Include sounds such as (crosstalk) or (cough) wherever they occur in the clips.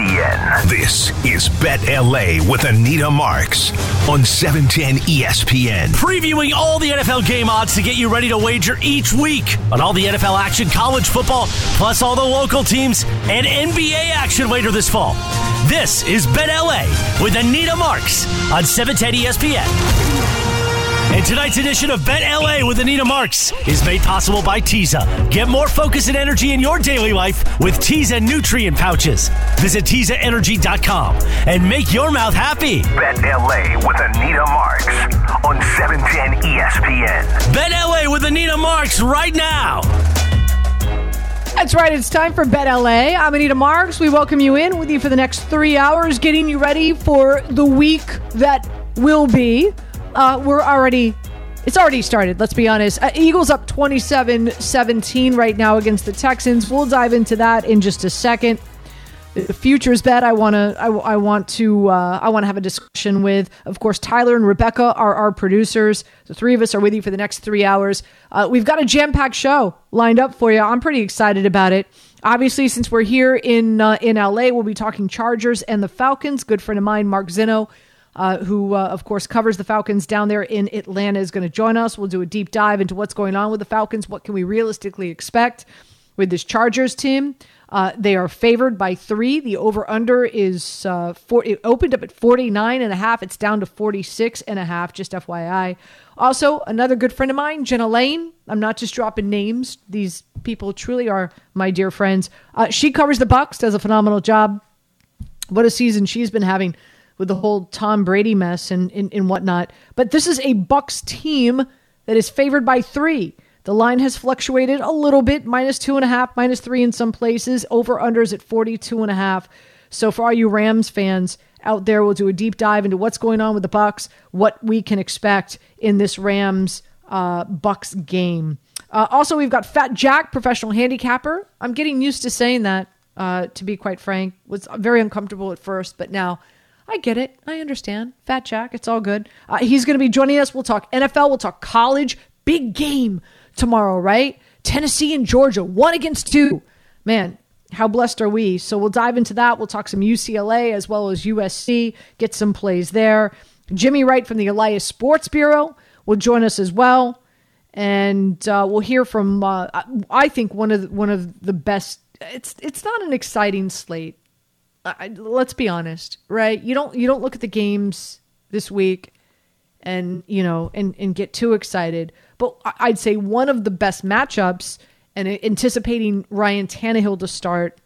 ESPN. This is Bet LA with Anita Marks on 710 ESPN. Previewing all the NFL game odds to get you ready to wager each week on all the NFL action, college football, plus all the local teams and NBA action later this fall. This is Bet LA with Anita Marks on 710 ESPN. And tonight's edition of Bet LA with Anita Marks is made possible by Teza. Get more focus and energy in your daily life with Teza nutrient pouches. Visit TezaEnergy.com and make your mouth happy. Bet LA with Anita Marks on 710 ESPN. Bet LA with Anita Marks right now. That's right. It's time for Bet LA. I'm Anita Marks. We welcome you in with you for the next three hours, getting you ready for the week that will be uh, we're already it's already started let's be honest. Uh, eagles up 27-17 right now against the texans. We'll dive into that in just a second. The futures bet i want to I, I, want to uh, i want to have a discussion with of course tyler and rebecca are our producers. The three of us are with you for the next three hours. Uh, we've got a jam-packed show lined up for you. I'm pretty excited about it. Obviously since we're here in uh, in la we'll be talking chargers and the falcons. Good friend of mine mark zinno uh, who, uh, of course, covers the Falcons down there in Atlanta, is going to join us. We'll do a deep dive into what's going on with the Falcons. What can we realistically expect with this Chargers team? Uh, they are favored by three. The over under is uh, four, it opened up at 49 and a half. It's down to 46 and a half, just FYI. Also, another good friend of mine, Jenna Laine. I'm not just dropping names. These people truly are my dear friends. Uh, she covers the Bucs, does a phenomenal job. What a season she's been having with the whole Tom Brady mess and, and, and whatnot. But this is a Bucs team that is favored by three. The line has fluctuated a little bit, minus two and a half, minus three in some places. Over unders at 42 and a half. So for all you Rams fans out there, we'll do a deep dive into what's going on with the Bucs, what we can expect in this Rams uh, Bucs game. Uh, also, we've got Fat Jack, professional handicapper. I'm getting used to saying that, uh, to be quite frank. Was very uncomfortable at first, but now I get it. I understand. Fat Jack, it's all good. Uh, he's going to be joining us. We'll talk NFL, we'll talk college. Big game tomorrow, right? Tennessee and Georgia, one against two. Man, how blessed are we? So we'll dive into that. We'll talk some UCLA as well as USC, get some plays there. Jimmy Wright from the Elias Sports Bureau will join us as well. And uh, we'll hear from, uh, I think, one of the, one of the best. It's it's not an exciting slate I, let's be honest, right? You don't you don't look at the games this week and you know and and get too excited. But I'd say one of the best matchups and anticipating Ryan Tannehill to start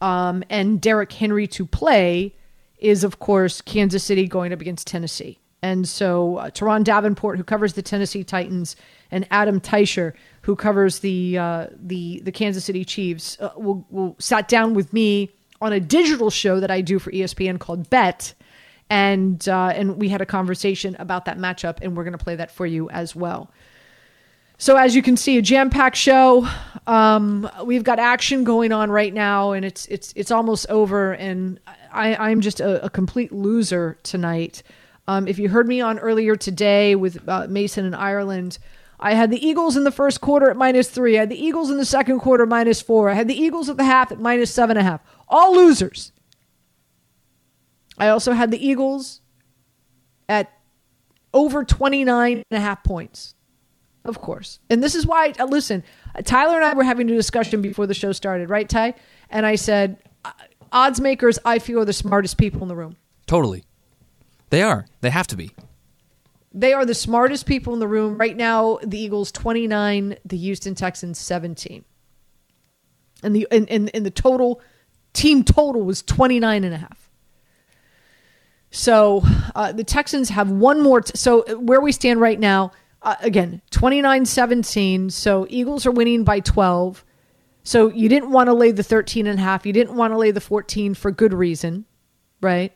um, and Derrick Henry to play is of course Kansas City going up against Tennessee. And so uh, Turron Davenport, who covers the Tennessee Titans, and Adam Teicher, who covers the uh, the the Kansas City Chiefs, uh, will will sat down with me on a digital show that I do for ESPN called Bet, and uh, and we had a conversation about that matchup, and we're going to play that for you as well. So as you can see, a jam-packed show. Um, we've got action going on right now, and it's it's it's almost over, and I, I'm just a, a complete loser tonight. Um, if you heard me on earlier today with uh, Mason and Ireland, I had the Eagles in the first quarter at minus three. I had the Eagles in the second quarter minus four. I had the Eagles at the half at minus seven and a half. All losers. I also had the Eagles at over 29 and a half points. Of course. And this is why, uh, listen, Tyler and I were having a discussion before the show started, right, Ty? And I said, odds makers, I feel, are the smartest people in the room. Totally. They are. They have to be. They are the smartest people in the room. Right now, the Eagles 29, the Houston Texans 17. And the in, in, in the total team total was 29 and a half. So uh, the Texans have one more. T- so where we stand right now, uh, again, 29 17. So Eagles are winning by 12. So you didn't want to lay the 13 and a half. You didn't want to lay the 14 for good reason, right?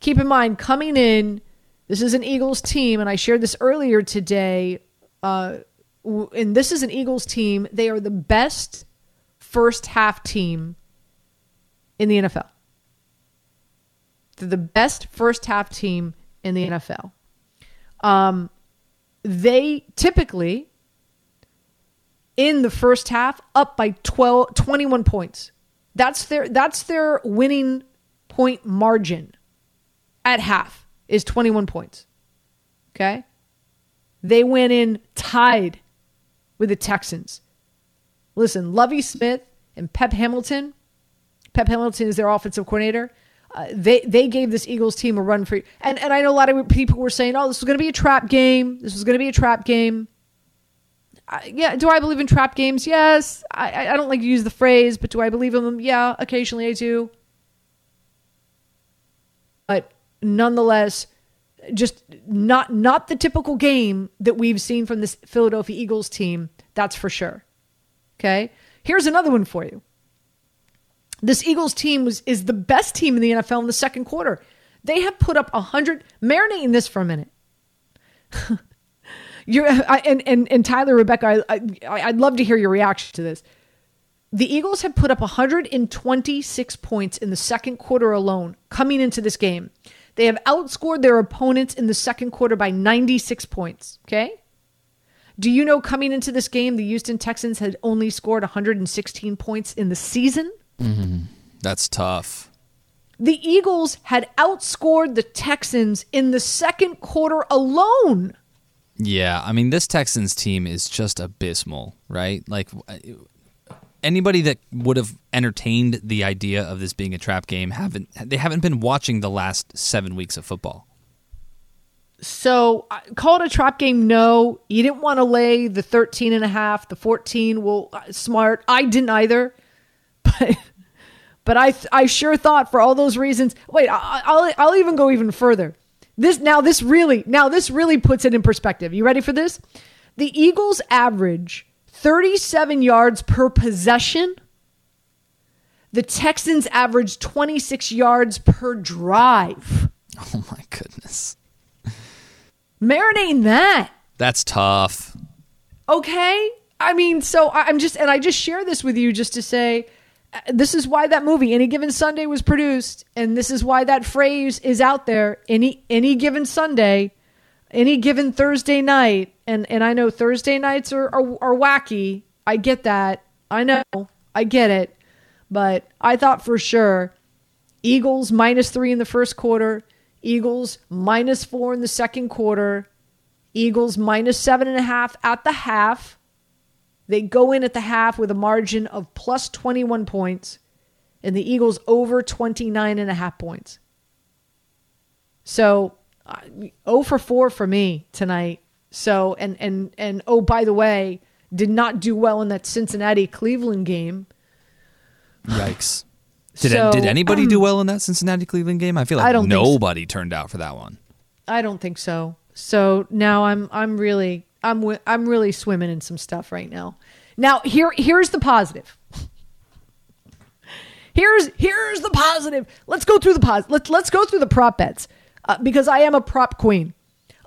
Keep in mind, coming in, this is an Eagles team, and I shared this earlier today. Uh, and this is an Eagles team. They are the best first half team in the NFL. They're the best first half team in the NFL. Um, they typically, in the first half, up by 12, 21 points. That's their that's their winning point margin at half is 21 points. Okay? They went in tied with the Texans. Listen, Lovie Smith and Pep Hamilton. Pep Hamilton is their offensive coordinator. Uh, they they gave this Eagles team a run for and and I know a lot of people were saying, "Oh, this was going to be a trap game. This was going to be a trap game." Yeah, do I believe in trap games? Yes. I I don't like to use the phrase, but do I believe in them? Yeah, occasionally I do. But nonetheless, just not not the typical game that we've seen from this Philadelphia Eagles team. That's for sure. Okay. Here's another one for you. This Eagles team was is the best team in the NFL in the second quarter. They have put up a hundred. Marinating this for a minute. (laughs) You're I, and, and and Tyler Rebecca, I, I I'd love to hear your reaction to this. The Eagles have put up 126 points in the second quarter alone coming into this game. They have outscored their opponents in the second quarter by 96 points. Okay. Do you know coming into this game, the Houston Texans had only scored 116 points in the season? Mm-hmm. That's tough. The Eagles had outscored the Texans in the second quarter alone. Yeah, I mean this Texans team is just abysmal, right? Like anybody that would have entertained the idea of this being a trap game haven't they haven't been watching the last 7 weeks of football. So, call it a trap game no. You didn't want to lay the 13 and a half, the 14, well uh, smart. I didn't either. (laughs) But but I I sure thought for all those reasons. Wait, I, I'll I'll even go even further. This now this really now this really puts it in perspective. You ready for this? The Eagles average 37 yards per possession. The Texans average 26 yards per drive. Oh my goodness. Marinating that. That's tough. Okay? I mean, so I'm just and I just share this with you just to say Uh, this is why that movie any given sunday was produced and this is why that phrase is out there any any given sunday any given thursday night. And and i know thursday nights are are, are wacky. I get that. I know. I get it. But i thought for sure eagles minus three in the first quarter eagles minus four in the second quarter eagles minus seven and a half at the half they go in at the half with a margin of plus 21 points, and the Eagles over 29 and a half points. So, uh, 0 for 4 for me tonight. So, and, and, and oh, by the way, did not do well in that Cincinnati Cleveland game. Yikes. Did, so, did anybody um, do well in that Cincinnati Cleveland game? I feel like I don't nobody so. turned out for that one. I don't think so. So now I'm I'm really I'm I'm really swimming in some stuff right now. Now here here's the positive. Here's here's the positive. Let's go through the pos. Let's let's go through the prop bets uh, because I am a prop queen.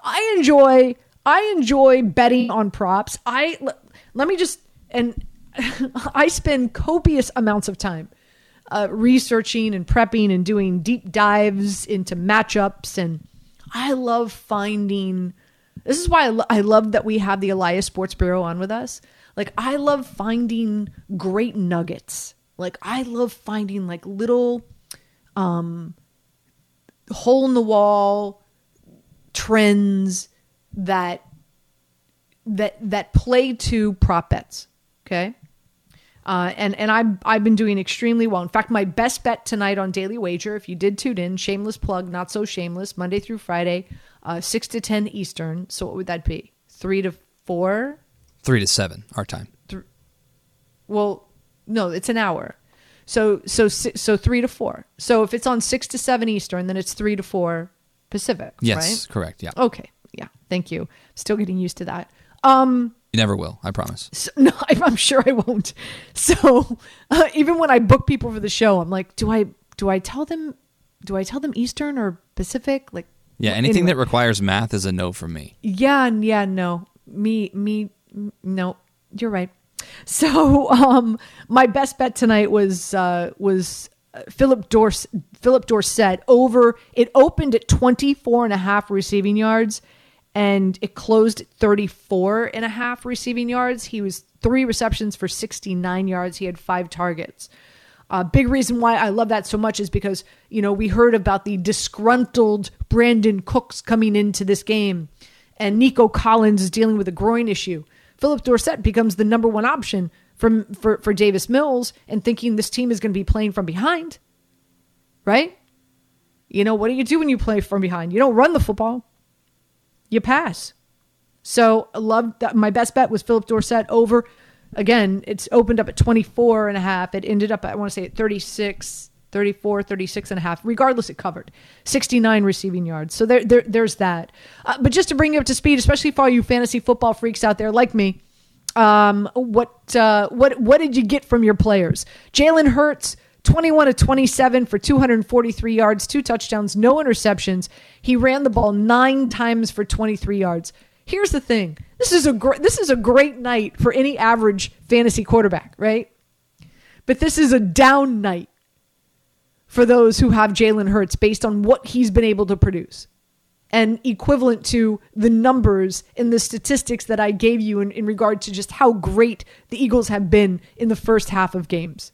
I enjoy I enjoy betting on props. I let, let me just and (laughs) I spend copious amounts of time uh, researching and prepping and doing deep dives into matchups and I love finding this is why I, lo- I love that we have the Elias Sports Bureau on with us. Like, I love finding great nuggets. Like, I love finding like little um, hole in the wall trends that that that play to prop bets. Okay. Uh, and and I've I've been doing extremely well. In fact, my best bet tonight on Daily Wager, if you did tune in, shameless plug, not so shameless, Monday through Friday, uh, six to ten Eastern. So what would that be? Three to four? Three to seven, our time. Th- well, no, it's an hour. So so so three to four. So if it's on six to seven Eastern, then it's three to four Pacific. Yes, right? correct. Yeah. Okay. Yeah. Thank you. Still getting used to that. Um, you never will. I promise. So, (laughs) no, I'm sure I won't. So uh, even when I book people for the show, I'm like, do I do I tell them do I tell them Eastern or Pacific? Like, yeah, anything anyway. that requires math is a no for me. Yeah, yeah, no. Me, me, no. You're right. So, (laughs) um, my best bet tonight was uh, was uh, Philip Dors Phillip Dorsett over. It opened at 24 and a half receiving yards, and it closed at 34 and a half receiving yards. He was three receptions for 69 yards. He had five targets. A big reason why I love that so much is because, you know, we heard about the disgruntled Brandin Cooks coming into this game, and Nico Collins is dealing with a groin issue. Phillip Dorsett becomes the number one option from for, for Davis Mills and thinking this team is going to be playing from behind. Right? You know, what do you do when you play from behind? You don't run the football. You pass. So love that. My best bet was Phillip Dorsett over. Again, it's opened up at 24 and a half. It ended up, I want to say, at 36, 34, 36 and a half. Regardless, it covered 69 receiving yards. So there, there there's that. Uh, but just to bring you up to speed, especially for all you fantasy football freaks out there like me, um, what uh, what what did you get from your players? Jalen Hurts, 21 to 27 for 243 yards, two touchdowns, no interceptions. He ran the ball nine times for 23 yards. Here's the thing: this is a this is a great night for any average fantasy quarterback, right? But this is a down night for those who have Jalen Hurts based on what he's been able to produce and equivalent to the numbers in the statistics that I gave you in, in regard to just how great the Eagles have been in the first half of games.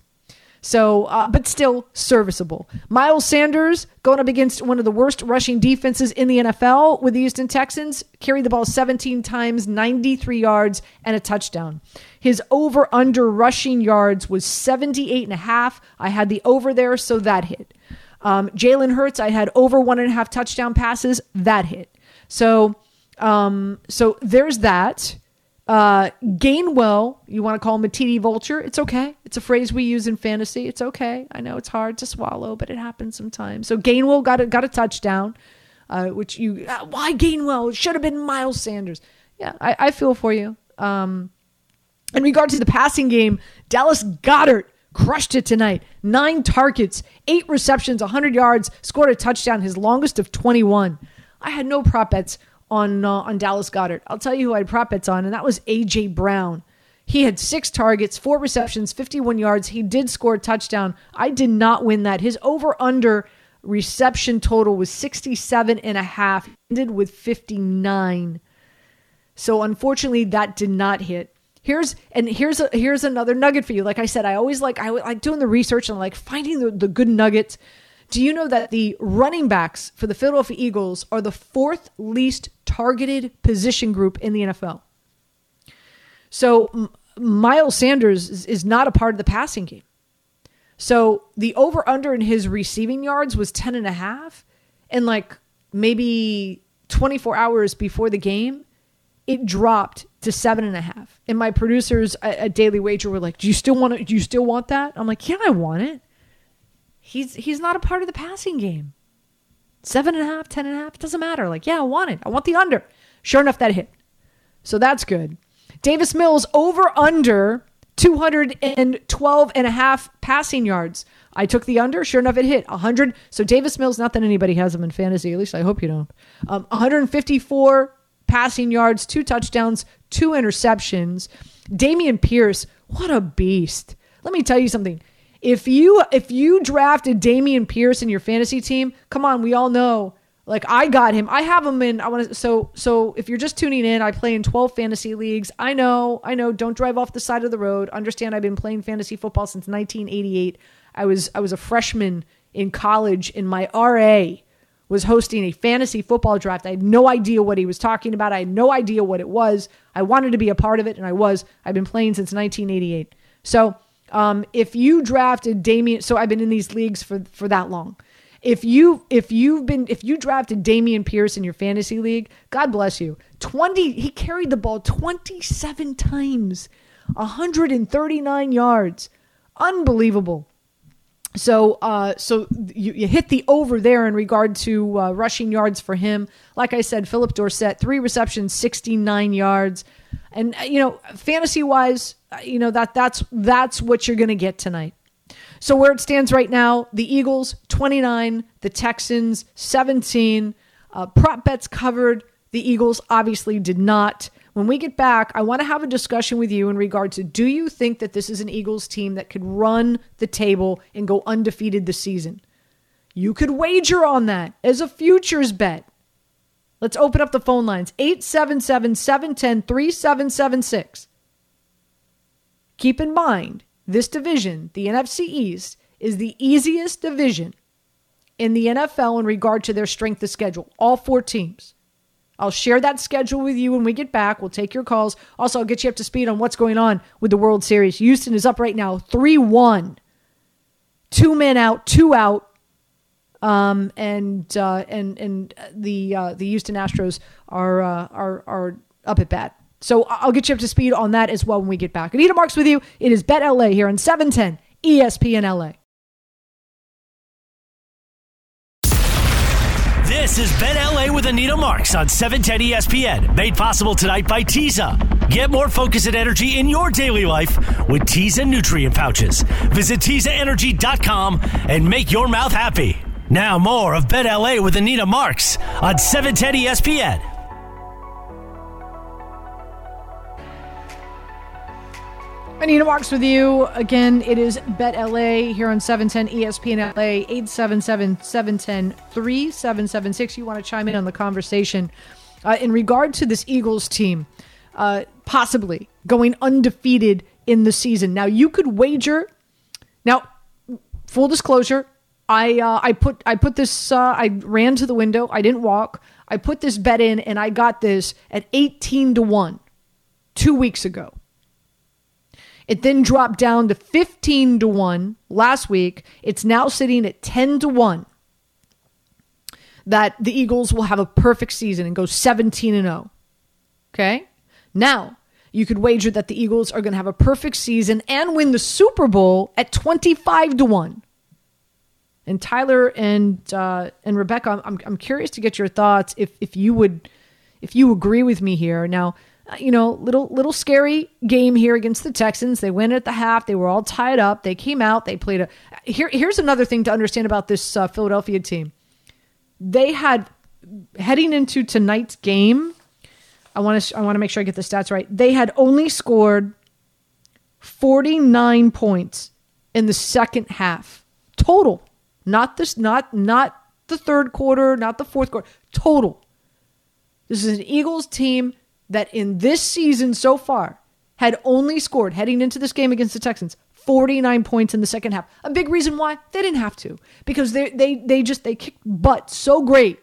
So, uh, but still serviceable. Miles Sanders going up against one of the worst rushing defenses in the NFL with the Houston Texans, carried the ball 17 times, 93 yards, and a touchdown. His over under rushing yards was 78 and a half. I had the over there, so that hit. Um, Jalen Hurts, I had over one and a half touchdown passes. That hit. So, um, so there's that. Uh, Gainwell, you want to call him a TD vulture? It's okay. It's a phrase we use in fantasy. It's okay. I know it's hard to swallow, but it happens sometimes. So Gainwell got a got a touchdown, uh, which you uh, why Gainwell? It should have been Miles Sanders. Yeah, I, I feel for you. Um, in regard to the passing game, Dallas Goedert crushed it tonight. Nine targets, eight receptions, 100 yards, scored a touchdown, his longest of 21. I had no prop bets on uh, on Dallas Goedert. I'll tell you who I had prop bets on, and that was AJ Brown. He had six targets, four receptions, 51 yards. He did score a touchdown. I did not win that. His over under reception total was 67 and a half, ended with 59. So unfortunately, that did not hit. Here's and here's a, here's another nugget for you. Like I said, I always like I like doing the research and like finding the, the good nuggets. Do you know that the running backs for the Philadelphia Eagles are the fourth least targeted position group in the NFL? So M- Miles Sanders is, is not a part of the passing game. So the over under in his receiving yards was 10 and a half. And like maybe 24 hours before the game, it dropped to seven and a half. And my producers at, Daily Wager were like, "Do you still want it? Do you still want that?" I'm like, "Yeah, I want it." He's he's not a part of the passing game. Seven and a half, ten and a half, it doesn't matter. Like, yeah, I want it. I want the under. Sure enough, that hit. So that's good. Davis Mills over under 212 and a half passing yards. I took the under. Sure enough, it hit 100. So Davis Mills, not that anybody has him in fantasy. At least I hope you don't. Um, 154 passing yards, two touchdowns, two interceptions. Dameon Pierce, what a beast. Let me tell you something. If you if you drafted Dameon Pierce in your fantasy team, come on, we all know. Like I got him. I have him in I want to so so if you're just tuning in, I play in 12 fantasy leagues. I know, I know, don't drive off the side of the road. Understand I've been playing fantasy football since 1988. I was I was a freshman in college in my RA was hosting a fantasy football draft. I had no idea what he was talking about. I had no idea what it was. I wanted to be a part of it, and I was. I've been playing since 1988. So um, if you drafted Dameon, so I've been in these leagues for for that long. If you if you've been if you drafted Dameon Pierce in your fantasy league, God bless you. 20 he carried the ball 27 times, 139 yards. Unbelievable. So, uh, so you, you hit the over there in regard to uh, rushing yards for him. Like I said, Phillip Dorsett, three receptions, 69 yards, and uh, you know, fantasy wise, uh, you know that that's that's what you're going to get tonight. So where it stands right now, the Eagles 29, the Texans 17. Uh, prop bets covered. The Eagles obviously did not. When we get back, I want to have a discussion with you in regard to do you think that this is an Eagles team that could run the table and go undefeated this season? You could wager on that as a futures bet. Let's open up the phone lines 877 710 3776. Keep in mind, this division, the NFC East, is the easiest division in the NFL in regard to their strength of schedule. All four teams. I'll share that schedule with you when we get back. We'll take your calls. Also, I'll get you up to speed on what's going on with the World Series. Houston is up right now 3 1. Two men out, two out. Um, and uh, and and the uh, the Houston Astros are uh, are are up at bat. So I'll get you up to speed on that as well when we get back. Anita Marks with you. It is Bet LA here on 710 ESPN LA. This is Bet LA with Anita Marks on 710 ESPN, made possible tonight by Teza. Get more focus and energy in your daily life with Teza nutrient pouches. Visit TezaEnergy.com and make your mouth happy. Now more of Bet LA with Anita Marks on 710 ESPN. Anita Marks with you. Again, it is Bet LA here on 710 ESPN LA, 877 710 3776. You want to chime in on the conversation uh, in regard to this Eagles team uh, possibly going undefeated in the season. Now, you could wager. Now, full disclosure, I uh, I put I put this uh, I ran to the window. I didn't walk. I put this bet in and I got this at 18 to 1 2 weeks ago. It then dropped down to 15 to 1 last week. It's now sitting at 10 to 1 that the Eagles will have a perfect season and go 17 and 0. Okay? Now, you could wager that the Eagles are going to have a perfect season and win the Super Bowl at 25 to 1. And Tyler and uh, and Rebecca, I'm, I'm curious to get your thoughts if, if you would if you agree with me here. Now, uh, you know, little little scary game here against the Texans. They went at the half. They were all tied up. They came out. They played a. Here, here's another thing to understand about this uh, Philadelphia team. They had heading into tonight's game. I want to I want to make sure I get the stats right. They had only scored 49 points in the second half total. Not this not not the third quarter, not the fourth quarter, total. This is an Eagles team that in this season so far had only scored heading into this game against the Texans 49 points in the second half. A big reason why they didn't have to because they they they just they kicked butt so great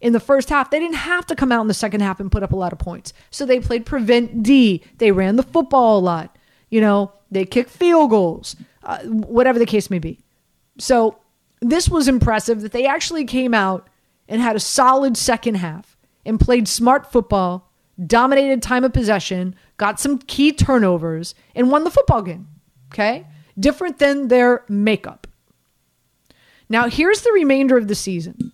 in the first half. They didn't have to come out in the second half and put up a lot of points. So they played prevent D. They ran the football a lot. You know, they kicked field goals, uh, whatever the case may be. So this was impressive that they actually came out and had a solid second half and played smart football dominated time of possession, got some key turnovers, and won the football game. Okay? Different than their makeup. Now, here's the remainder of the season.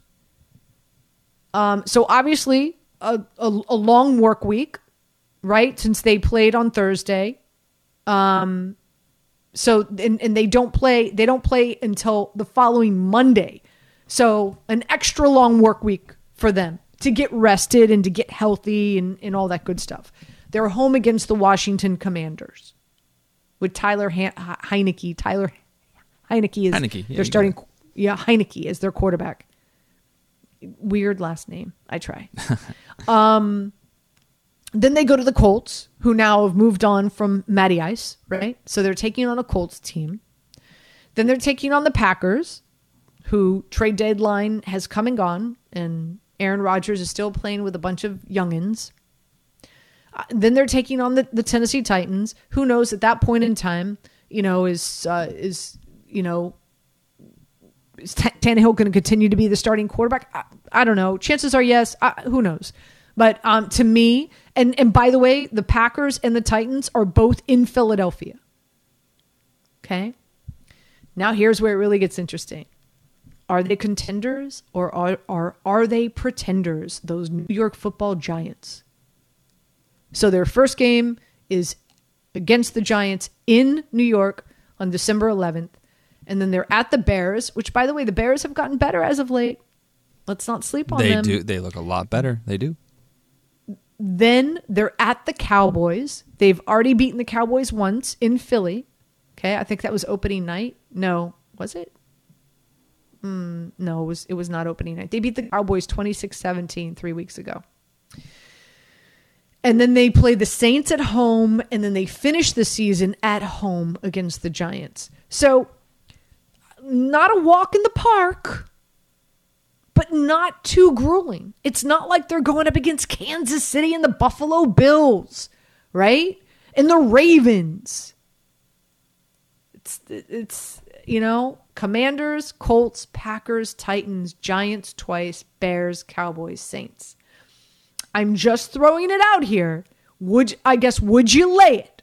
Um, so, obviously, a, a, a, long work week, right? Since they played on Thursday. Um, so, and, and they don't play, they don't play until the following Monday. So, an extra long work week for them to get rested and to get healthy and, and all that good stuff. They're home against the Washington Commanders with Tyler he- Heinicke. Tyler Heinicke is Heinicke, yeah, they're starting. Yeah, Heinicke is their quarterback. Weird last name. I try. (laughs) um, then they go to the Colts, who now have moved on from Matty Ice, right? So they're taking on a Colts team. Then they're taking on the Packers, who trade deadline has come and gone, and Aaron Rodgers is still playing with a bunch of youngins. Uh, then they're taking on the, the Tennessee Titans. Who knows at that point in time, you know, is uh, is you know, is T- Tannehill going to continue to be the starting quarterback? I, I don't know. Chances are yes. I, who knows? But um, to me, and and by the way, the Packers and the Titans are both in Philadelphia. Okay. Now here's where it really gets interesting. Are they contenders or are, are, are they pretenders, those New York football giants? So their first game is against the Giants in New York on December 11th. And then they're at the Bears, which, by the way, the Bears have gotten better as of late. Let's not sleep on they them. They do. They look a lot better. They do. Then they're at the Cowboys. They've already beaten the Cowboys once in Philly. Okay, I think that was opening night. No, was it? Mm, no, it was it was not opening night. They beat the Cowboys 26-17 3 weeks ago. And then they play the Saints at home, and then they finish the season at home against the Giants. So, not a walk in the park, but not too grueling. It's not like they're going up against Kansas City and the Buffalo Bills, right? And the Ravens. It's, it's you know, Commanders, Colts, Packers, Titans, Giants twice, Bears, Cowboys, Saints. I'm just throwing it out here. Would I guess would you lay it?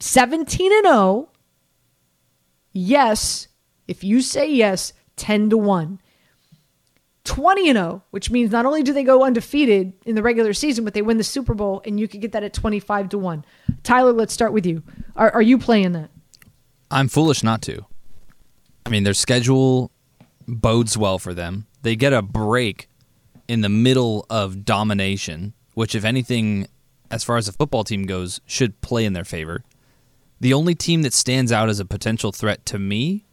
17 and 0. Yes, if you say yes, 10 to 1. 20 and 0, which means not only do they go undefeated in the regular season, but they win the Super Bowl, and you could get that at 25 to 1. Tyler, let's start with you. Are, are you playing that? I'm foolish not to. I mean, their schedule bodes well for them. They get a break in the middle of domination, which, if anything, as far as the football team goes, should play in their favor. The only team that stands out as a potential threat to me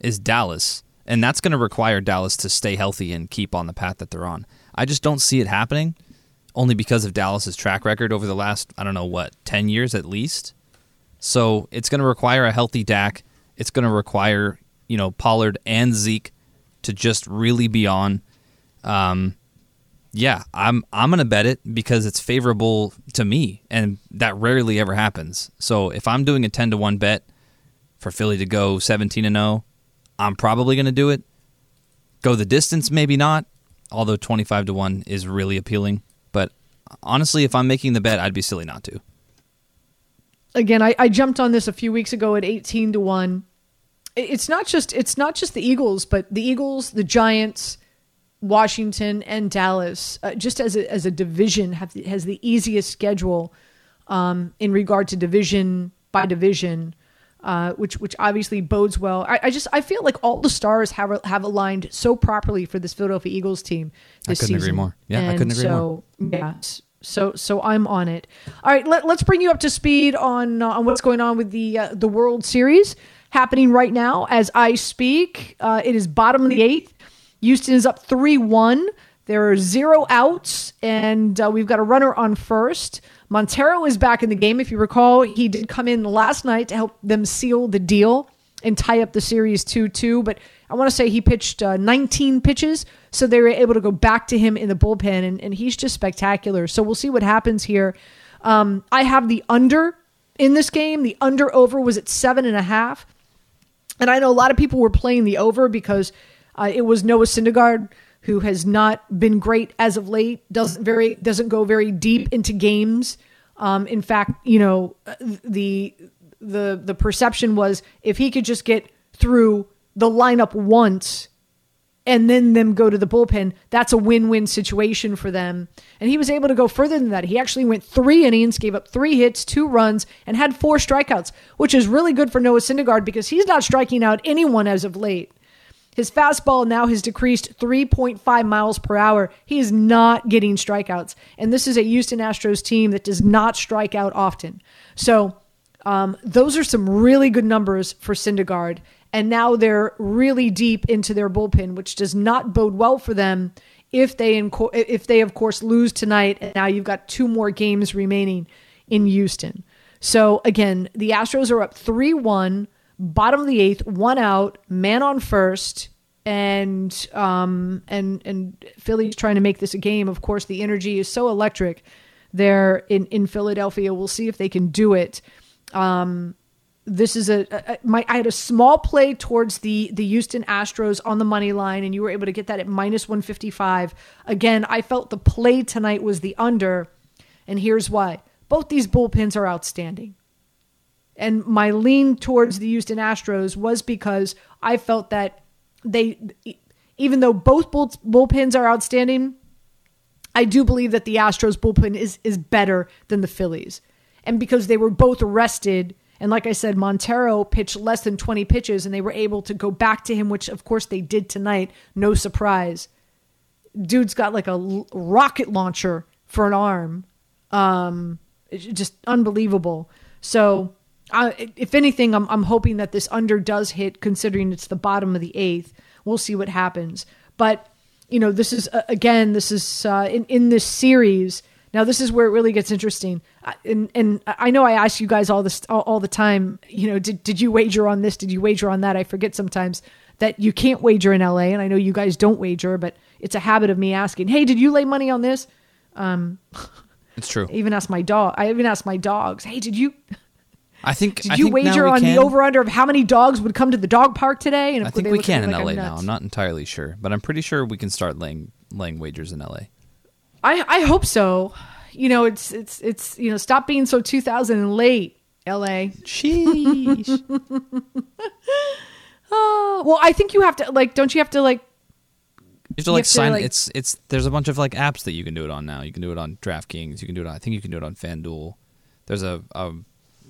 is Dallas, and that's going to require Dallas to stay healthy and keep on the path that they're on. I just don't see it happening, only because of Dallas's track record over the last, I don't know, what, 10 years at least. So it's going to require a healthy Dak. It's going to require, you know, Pollard and Zeke to just really be on. Um, yeah, I'm I'm gonna bet it because it's favorable to me, and that rarely ever happens. So if I'm doing a ten to one bet for Philly to go seventeen and zero, oh, I'm probably gonna do it. Go the distance, maybe not. Although twenty five to one is really appealing, but honestly, if I'm making the bet, I'd be silly not to. Again, I, I jumped on this a few weeks ago at eighteen to one. It's not just it's not just the Eagles, but the Eagles, the Giants Washington and Dallas, uh, just as a, as a division, have has the easiest schedule um, in regard to division by division, uh, which which obviously bodes well. I, I, just I feel like all the stars have have aligned so properly for this Philadelphia Eagles team this I couldn't season. agree more. Yeah, and I couldn't agree so, more. Yeah, so so I'm on it. All right, let, us bring you up to speed on uh, on what's going on with the uh, the World Series happening right now as I speak. Uh, it is bottom of the eighth. Houston is up 3 1. There are zero outs, and uh, we've got a runner on first. Montero is back in the game. If you recall, he did come in last night to help them seal the deal and tie up the series 2 2. But I want to say he pitched uh, 19 pitches, so they were able to go back to him in the bullpen, and, and he's just spectacular. So we'll see what happens here. Um, I have the under in this game. The under over was at seven and a half. And I know a lot of people were playing the over because uh, it was Noah Syndergaard who has not been great as of late. Doesn't very doesn't go very deep into games. Um, in fact, you know the the the perception was if he could just get through the lineup once and then them go to the bullpen, that's a win-win situation for them. And he was able to go further than that. He actually went three innings, gave up three hits, two runs, and had four strikeouts, which is really good for Noah Syndergaard because he's not striking out anyone as of late. His fastball now has decreased 3.5 miles per hour. He is not getting strikeouts. And this is a Houston Astros team that does not strike out often. So um, those are some really good numbers for Syndergaard. And now they're really deep into their bullpen, which does not bode well for them if they, if they of course, lose tonight. And now you've got two more games remaining in Houston. So again, the Astros are up 3 1 bottom of the eighth, one out, man on first, and um, and and Philly's trying to make this a game. Of course, the energy is so electric there in in Philadelphia. We'll see if they can do it. Um, this is a, a, my I had a small play towards the the Houston Astros on the money line, and you were able to get that at minus one fifty five. Again, I felt the play tonight was the under, and here's why: both these bullpens are outstanding. And my lean towards the Houston Astros was because I felt that they, even though both bull, bullpens are outstanding, I do believe that the Astros bullpen is is better than the Phillies. And because they were both rested. and like I said, Montero pitched less than 20 pitches, and they were able to go back to him, which of course they did tonight. No surprise. Dude's got like a rocket launcher for an arm. Um, just unbelievable. So I, if anything, I'm, I'm hoping that this under does hit, considering it's the bottom of the eighth. We'll see what happens. But you know, this is uh, again, this is uh, in in this series. Now this is where it really gets interesting. I- And and I know I ask you guys all this all, all the time. You know, did did you wager on this? Did you wager on that? I forget sometimes that you can't wager in LA, and I know you guys don't wager, but it's a habit of me asking. Hey, did you lay money on this? It's true. I even asked my dog. I even asked my dogs. Hey, did you I think. did I you think wager on can. the over under of how many dogs would come to the dog park today? And I think we can in like LA now. I'm not entirely sure, but I'm pretty sure we can start laying laying wagers in LA. I I hope so. You know, it's it's it's you know, stop being so 2000 and late, LA. Sheesh. Oh, (laughs) well, I think you have to like. Don't you have to like? You have to like have to, sign. like- it's it's. There's a bunch of like apps that you can do it on now. You can do it on DraftKings. You can do it. on I think you can do it on FanDuel. There's a, a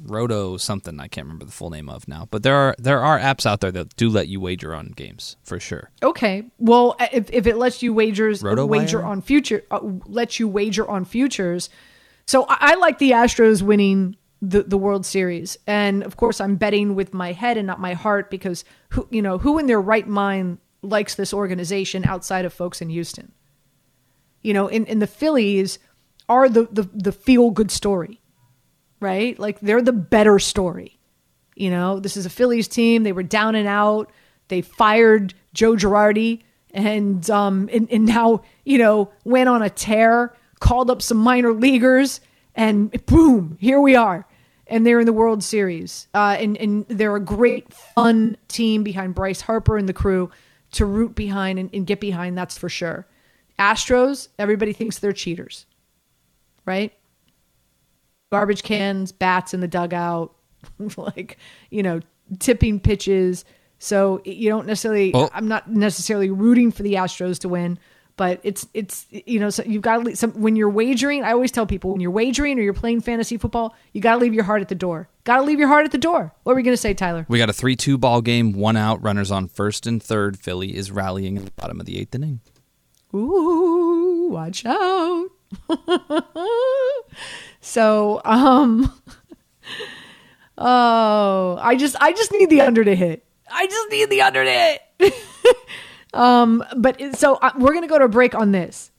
Roto something I can't remember the full name of now, but there are there are apps out there that do let you wager on games for sure. Okay, well, if if it lets you wagers RotoWire? wager on future, uh, lets you wager on futures. So I, I like the Astros winning the the World Series, and of course I'm betting with my head and not my heart because who you know who in their right mind likes this organization outside of folks in Houston. You know, in in the Phillies are the the the feel good story, right? Like they're the better story. You know, this is a Phillies team. They were down and out. They fired Joe Girardi and um and, and now, you know, went on a tear, called up some minor leaguers, and boom, here we are. And they're in the World Series. Uh, and, and they're a great, fun team behind Bryce Harper and the crew to root behind and, and get behind, that's for sure. Astros, everybody thinks they're cheaters, right? Garbage cans, bats in the dugout, (laughs) like, you know, tipping pitches. So you don't necessarily. I'm not necessarily rooting for the Astros to win, but it's, it's, you know, so you've got to leave some, when you're wagering, I always tell people when you're wagering or you're playing fantasy football, you got to leave your heart at the door. Got to leave your heart at the door. What were we going to say, Tyler? We got a three-two ball game, one out, runners on first and third. Philly is rallying in the bottom of the eighth inning. Ooh, watch out. (laughs) so, um (laughs) Oh, I just I just need the under to hit. I just need the under to hit. (laughs) um but so uh, we're going to go to a break on this.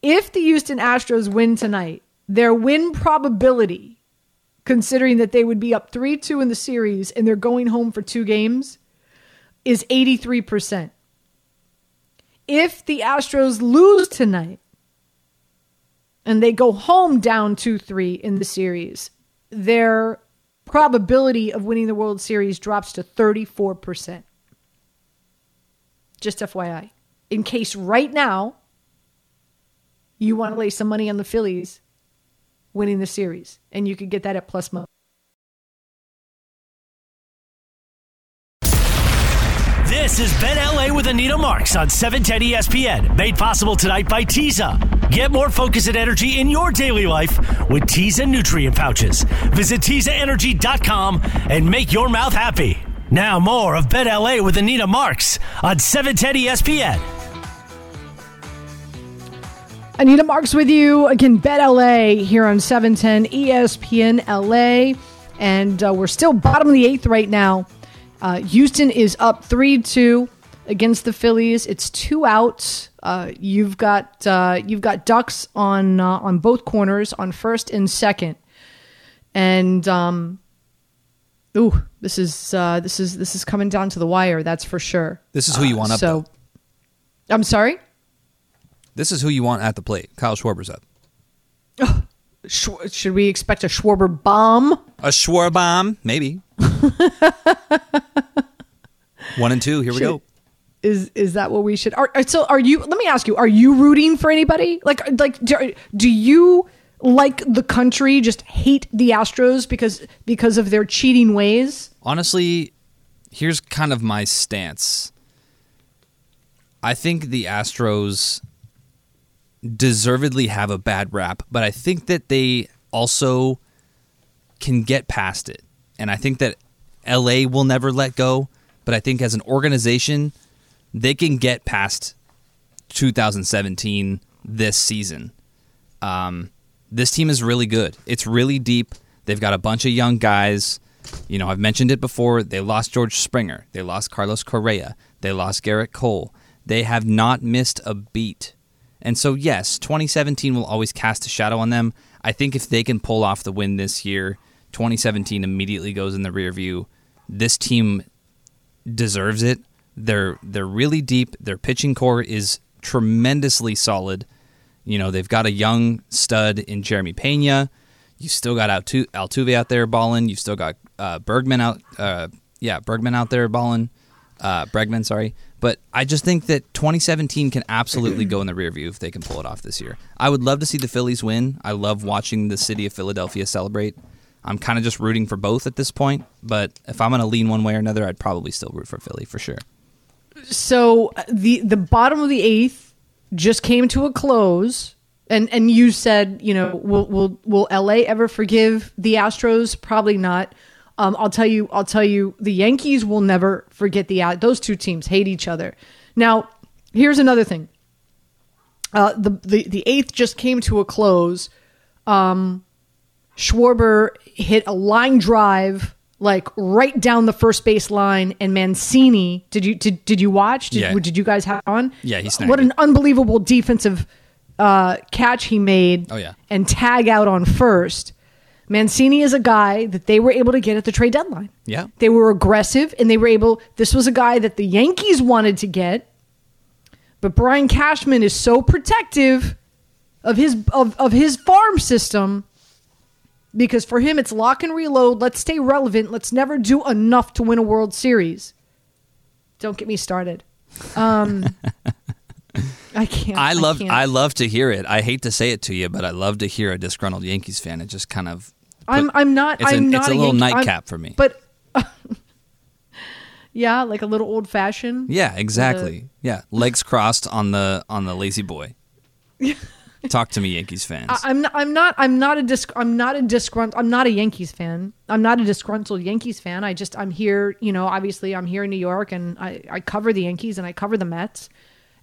If the Houston Astros win tonight, their win probability considering that they would be up 3-2 in the series and they're going home for two games is 83%. If the Astros lose tonight and they go home down 2 3 in the series, their probability of winning the World Series drops to 34%. Just FYI. In case right now you want to lay some money on the Phillies winning the series, and you could get that at plus money. This is Bet LA with Anita Marks on E 710 ESPN, made possible tonight by Tiza. Get more focus and energy in your daily life with Tiza nutrient pouches. Visit TizaEnergy.com and make your mouth happy. Now more of Bet LA with Anita Marks on E 710 ESPN. Anita Marks with you again. Bet LA here on 710 ESPN LA, and uh, we're still bottom of the eighth right now. Uh, Houston is up three two against the Phillies. It's two outs. Uh, you've got uh, you've got Ducks on uh, on both corners on first and second, and um, ooh, this is uh, this is this is coming down to the wire. That's for sure. This is who you want up. So, though. I'm sorry. This is who you want at the plate. Kyle Schwarber's up. Sh- should we expect a Schwarber bomb? A Schwarber Schwarbomb, maybe. (laughs) One and two. Here we go. Is is that what we should? Are, are- so are you? Let me ask you: Are you rooting for anybody? Like uh, like do, uh, do you like the country just hate the Astros because because of their cheating ways? Honestly, here's kind of my stance. I think the Astros deservedly have a bad rap, but I think that they also can get past it. And I think that LA will never let go, but I think as an organization, they can get past 2017 this season. Um, this team is really good. It's really deep. They've got a bunch of young guys. You know, I've mentioned it before. They lost George Springer. They lost Carlos Correa. They lost Gerrit Cole. They have not missed a beat. And so, yes, 2017 will always cast a shadow on them. I think if they can pull off the win this year, 2017 immediately goes in the rear view. This team deserves it. They're they're really deep. Their pitching core is tremendously solid. You know, they've got a young stud in Jeremy Pena. You still got Altu- Altuve out there balling. You've still got uh, Bergman out. Uh, yeah, Bergman out there balling. Uh, Bregman, sorry. But I just think that 2017 can absolutely go in the rear view if they can pull it off this year. I would love to see the Phillies win. I love watching the city of Philadelphia celebrate. I'm kind of just rooting for both at this point. But if I'm going to lean one way or another, I'd probably still root for Philly for sure. So uh, the the bottom of the eighth just came to a close, and and you said, you know, will will will LA ever forgive the Astros? Probably not. Um, I'll tell you, I'll tell you, the Yankees will never forget the those two teams hate each other. Now, here's another thing. Uh, the, the the eighth just came to a close. Um, Schwarber hit a line drive like right down the first base line, and Mancini. Did you did, did you watch? Did, Yeah. did you guys have on? Yeah, he's What an unbelievable defensive uh, catch he made. Oh, yeah. and tag out on first. Mancini is a guy that they were able to get at the trade deadline. Yeah. They were aggressive and they were able this was a guy that the Yankees wanted to get. But Brian Cashman is so protective of his of, of his farm system because for him it's lock and reload, let's stay relevant, let's never do enough to win a World Series. Don't get me started. Um (laughs) I can't. I love can't. I, love to hear it. I hate to say it to you, but I love to hear a disgruntled Yankees fan. It just kind of I'm I'm not it's a- I'm it's not a little Yankee- I'm- nightcap for me. But (laughs) yeah, like a little old fashioned. Yeah, exactly. yeah, legs crossed on the on the lazy boy. (laughs) Talk to me, Yankees fans. I- I'm not, I'm not I'm not a dis- I'm not a disgruntled I'm not a Yankees fan. I'm not a disgruntled Yankees fan. I just I'm here, you know, obviously I'm here in New York and I, I cover the Yankees and I cover the Mets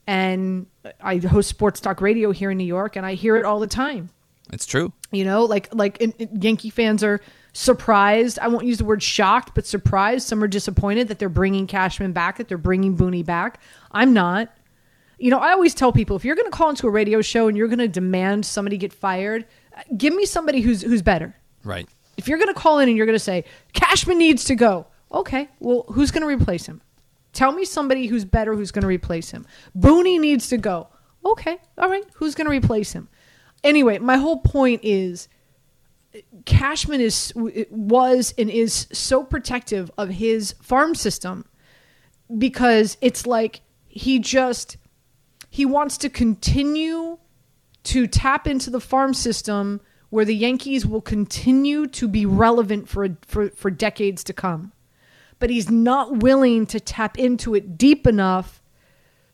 and I host sports talk radio here in New York and I hear it all the time. it's true. You know, like like in, in- Yankee fans are surprised. I won't use the word shocked, but surprised. Some are disappointed that they're bringing Cashman back, that they're bringing Booney back. I'm not. You know, I always tell people if you're going to call into a radio show and you're going to demand somebody get fired, give me somebody who's who's better. Right. If you're going to call in and you're going to say Cashman needs to go, okay, well, who's going to replace him? Tell me somebody who's better who's going to replace him. Booney needs to go. Okay, all right, who's going to replace him? Anyway, my whole point is Cashman is was and is so protective of his farm system because it's like he just he wants to continue to tap into the farm system where the Yankees will continue to be relevant for for, for decades to come. But he's not willing to tap into it deep enough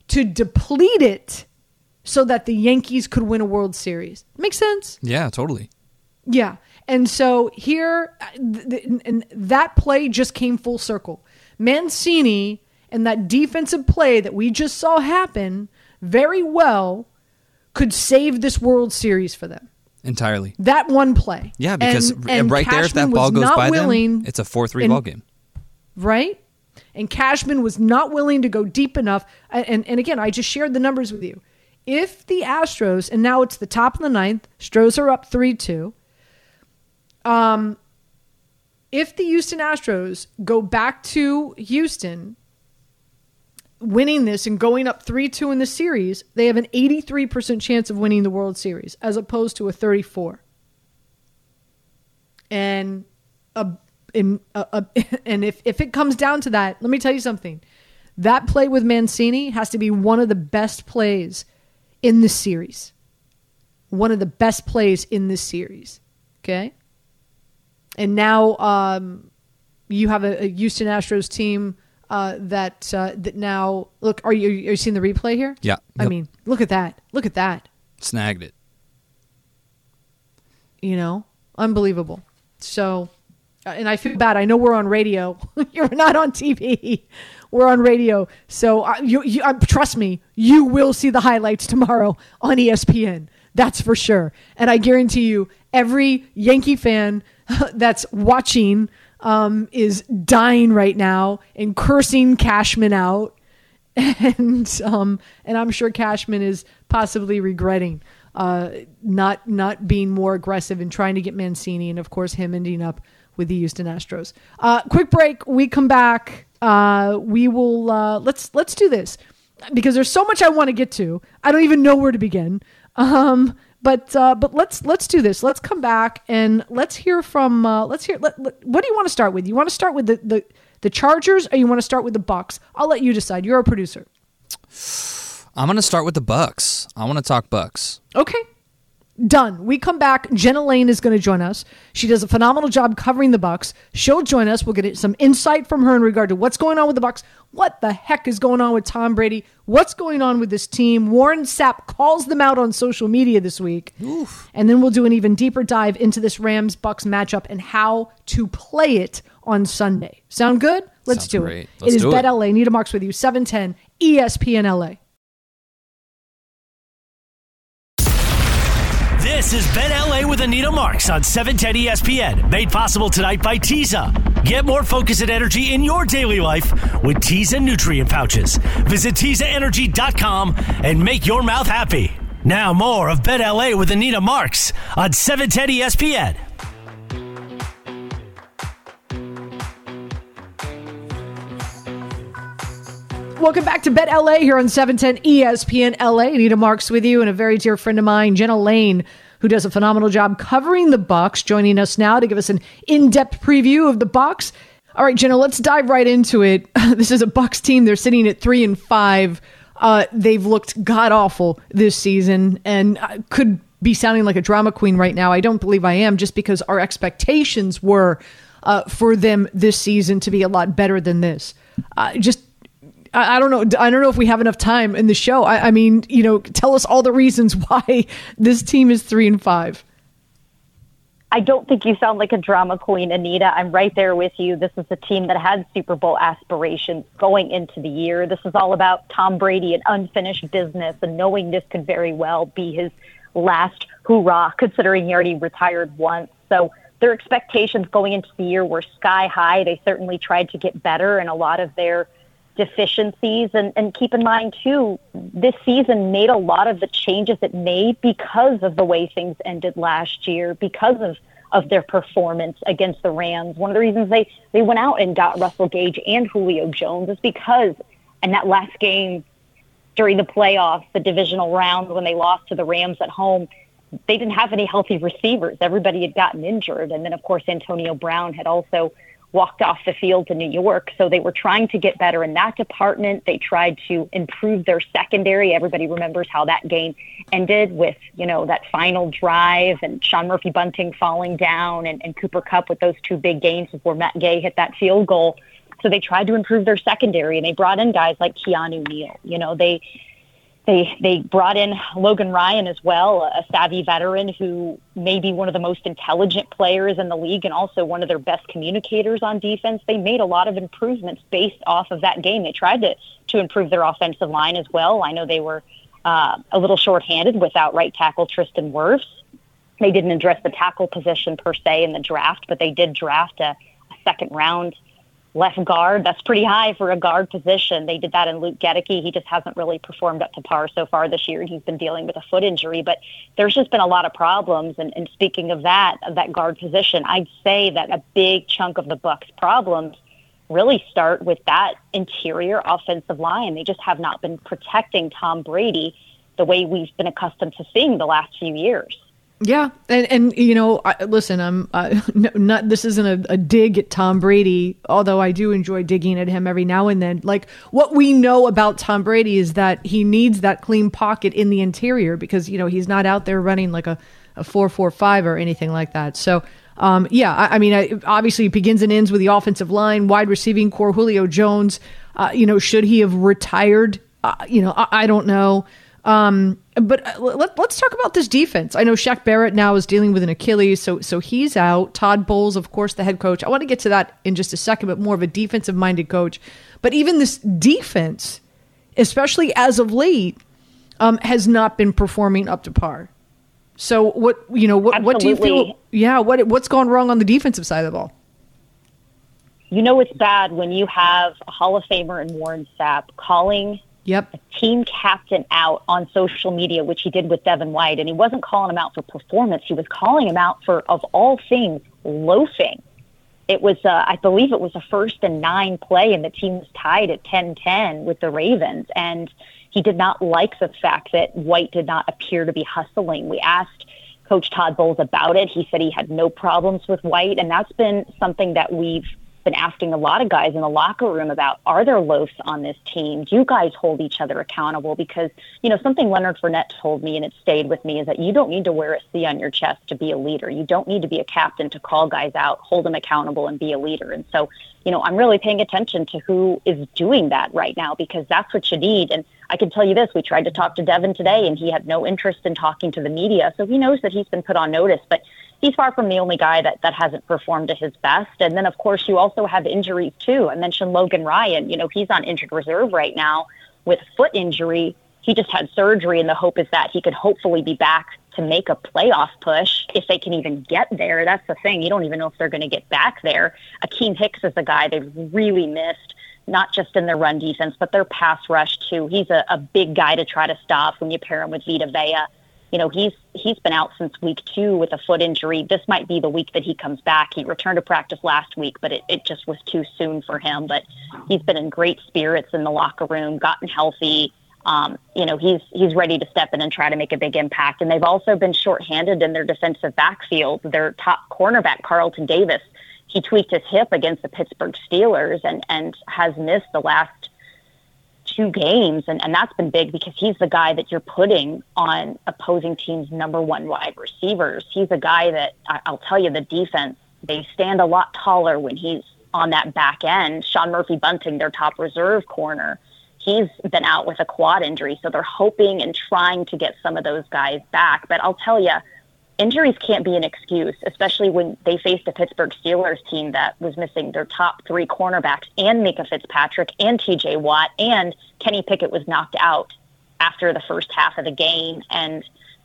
to deplete it so that the Yankees could win a World Series. Makes sense? Yeah, totally. Yeah. And so here, th- th- and that play just came full circle. Mancini and that defensive play that we just saw happen very well could save this World Series for them. Entirely. That one play. Yeah, because And- and right there, if that ball goes by willing, them, it's a four-three ball game. right? And Cashman was not willing to go deep enough. And, and, and again, I just shared the numbers with you. If the Astros, and now it's the top of the ninth, Stros are up 3 2. Um, if the Houston Astros go back to Houston, winning this and going up 3 2 in the series, they have an 83% chance of winning the World Series as opposed to a 34 and a, in, a, a, (laughs) and if, if it comes down to that, let me tell you something. That play with Mancini has to be one of the best plays in this series. One of the best plays in this series. Okay. And now um, you have a, a Houston Astros team uh, that uh, that now look. Are you are you seeing the replay here? Yeah. I Yep. mean, look at that. Look at that. Snagged it. you know unbelievable so uh, and i feel bad i know we're on radio (laughs) you're not on tv we're on radio so uh, you, you uh, trust me you will see the highlights tomorrow on espn that's for sure and i guarantee you every yankee fan (laughs) that's watching um, is dying right now and cursing cashman out (laughs) and um, and I'm sure Cashman is possibly regretting uh, not not being more aggressive and trying to get Mancini, and of course him ending up with the Houston Astros. Uh, quick break. We come back. Uh, we will uh, let's let's do this because there's so much I want to get to. I don't even know where to begin. Um, but uh, but let's let's do this. Let's come back and let's hear from uh, let's hear. Let, let, what do you want to start with? You want to start with the, the the Chargers, or you want to start with the Bucs? I'll let you decide. You're a producer. I'm going to start with the Bucs. I want to talk Bucs. Okay. Done. We come back. Jenna Laine is going to join us. She does a phenomenal job covering the Bucs. She'll join us. We'll get some insight from her in regard to what's going on with the Bucs. What the heck is going on with Tom Brady? What's going on with this team? Warren Sapp calls them out on social media this week. Oof. And then we'll do an even deeper dive into this Rams Bucs matchup and how to play it on Sunday. Sound good? Let's Sounds do great. it. Let's it is Bet it. LA. Nita Marks with you. 710 ESPN LA. This is Bet LA with Anita Marks on E 710 ESPN, made possible tonight by Tiza. Get more focus and energy in your daily life with Tiza nutrient pouches. Visit TizaEnergy.com and make your mouth happy. Now more of Bet LA with Anita Marks on E 710 ESPN. Welcome back to Bet LA here on 710 ESPN LA. Anita Marks with you and a very dear friend of mine, Jenna Laine, who does a phenomenal job covering the Bucs, joining us now to give us an in-depth preview of the Bucs. All right, Jenna, let's dive right into it. (laughs) This is a Bucs team. They're sitting at three and five. Uh, they've looked god awful this season, and could be sounding like a drama queen right now. I don't believe I am, just because our expectations were uh, for them this season to be a lot better than this. Uh, just I, I don't know. I don't know if we have enough time in the show. I, I mean, you know, tell us all the reasons (laughs) why this team is three and five. I don't think you sound like a drama queen, Anita. I'm right there with you. This is a team that had Super Bowl aspirations going into the year. This is all about Tom Brady and unfinished business and knowing this could very well be his last hoorah, considering he already retired once. So their expectations going into the year were sky high. They certainly tried to get better, and a lot of their deficiencies. And, and keep in mind, too, this season made a lot of the changes it made because of the way things ended last year, because of, of their performance against the Rams. One of the reasons they, they went out and got Russell Gage and Julio Jones is because in that last game during the playoffs, the divisional round, when they lost to the Rams at home, they didn't have any healthy receivers. Everybody had gotten injured. And then, of course, Antonio Brown had also walked off the field to New York. So they were trying to get better in that department. They tried to improve their secondary. Everybody remembers how that game ended with, you know, that final drive and Sean Murphy Bunting falling down and, and Cooper Kupp with those two big games before Matt Gay hit that field goal. So they tried to improve their secondary and they brought in guys like Keanu Neal. You know, they they they brought in Logan Ryan as well, a savvy veteran who may be one of the most intelligent players in the league and also one of their best communicators on defense. They made a lot of improvements based off of that game. They tried to to improve their offensive line as well. I know they were uh, a little shorthanded without right tackle Tristan Wirfs. They didn't address the tackle position per se in the draft, but they did draft a, a second round left guard. That's pretty high for a guard position. They did that in Luke Goedeke. He just hasn't really performed up to par so far this year. He's been dealing with a foot injury, but there's just been a lot of problems. And, and speaking of that, of that guard position, I'd say that a big chunk of the Bucs' problems really start with that interior offensive line. They just have not been protecting Tom Brady the way we've been accustomed to seeing the last few years. Yeah, and and you know, I, listen, I'm uh, (laughs) no, not. This isn't a, a dig at Tom Brady, although I do enjoy digging at him every now and then. Like what we know about Tom Brady is that he needs that clean pocket in the interior because you know he's not out there running like a a four four five or anything like that. So. Um, yeah, I, I mean, I, obviously, it begins and ends with the offensive line, wide receiving core. Julio Jones, uh, you know, should he have retired? Uh, you know, I, I don't know. Um, but uh, let, us talk about this defense. I know Shaq Barrett now is dealing with an Achilles, so so he's out. Todd Bowles, of course, the head coach. I want to get to that in just a second, but more of a defensive minded coach. But even this defense, especially as of late, um, has not been performing up to par. So what you know what what do you feel? Yeah, what what's gone wrong on the defensive side of the ball? You know it's bad when you have a Hall of Famer in Warren Sapp calling Yep. team captain out on social media, which he did with Devin White, and he wasn't calling him out for performance. He was calling him out for, of all things, loafing. It was, uh, I believe, it was a first and nine play, and the team was tied at 10-10 with the Ravens, and he did not like the fact that White did not appear to be hustling. We asked Coach Todd Bowles about it. He said he had no problems with White, and that's been something that we've been asking a lot of guys in the locker room about are there loafs on this team? Do you guys hold each other accountable? Because, you know, something Leonard Fournette told me and it stayed with me is that you don't need to wear a C on your chest to be a leader. You don't need to be a captain to call guys out, hold them accountable, and be a leader. And so, you know, I'm really paying attention to who is doing that right now because that's what you need. And I can tell you this we tried to talk to Devin today and he had no interest in talking to the media. So he knows that he's been put on notice. But he's far from the only guy that, that hasn't performed to his best. And then, of course, you also have injuries too. I mentioned Logan Ryan. You know, he's on injured reserve right now with foot injury. He just had surgery, and the hope is that he could hopefully be back to make a playoff push if they can even get there. That's the thing. You don't even know if they're going to get back there. Akiem Hicks is a guy they've really missed, not just in their run defense, but their pass rush too. He's a, a big guy to try to stop when you pair him with Vita Vea you know, he's he's been out since week two with a foot injury. This might be the week that he comes back. He returned to practice last week, but it, it just was too soon for him. But he's been in great spirits in the locker room, gotten healthy. Um, you know, he's he's ready to step in and try to make a big impact. And they've also been shorthanded in their defensive backfield. Their top cornerback, Carlton Davis, he tweaked his hip against the Pittsburgh Steelers and and has missed the last two games, and, and that's been big because he's the guy that you're putting on opposing teams' number one wide receivers. He's a guy that I, I'll tell you, the defense they stand a lot taller when he's on that back end. Sean Murphy Bunting, their top reserve corner, he's been out with a quad injury, so they're hoping and trying to get some of those guys back. But I'll tell you, injuries can't be an excuse, especially when they faced a Pittsburgh Steelers team that was missing their top three cornerbacks and Minkah Fitzpatrick and TJ Watt and Kenny Pickett was knocked out after the first half of the game and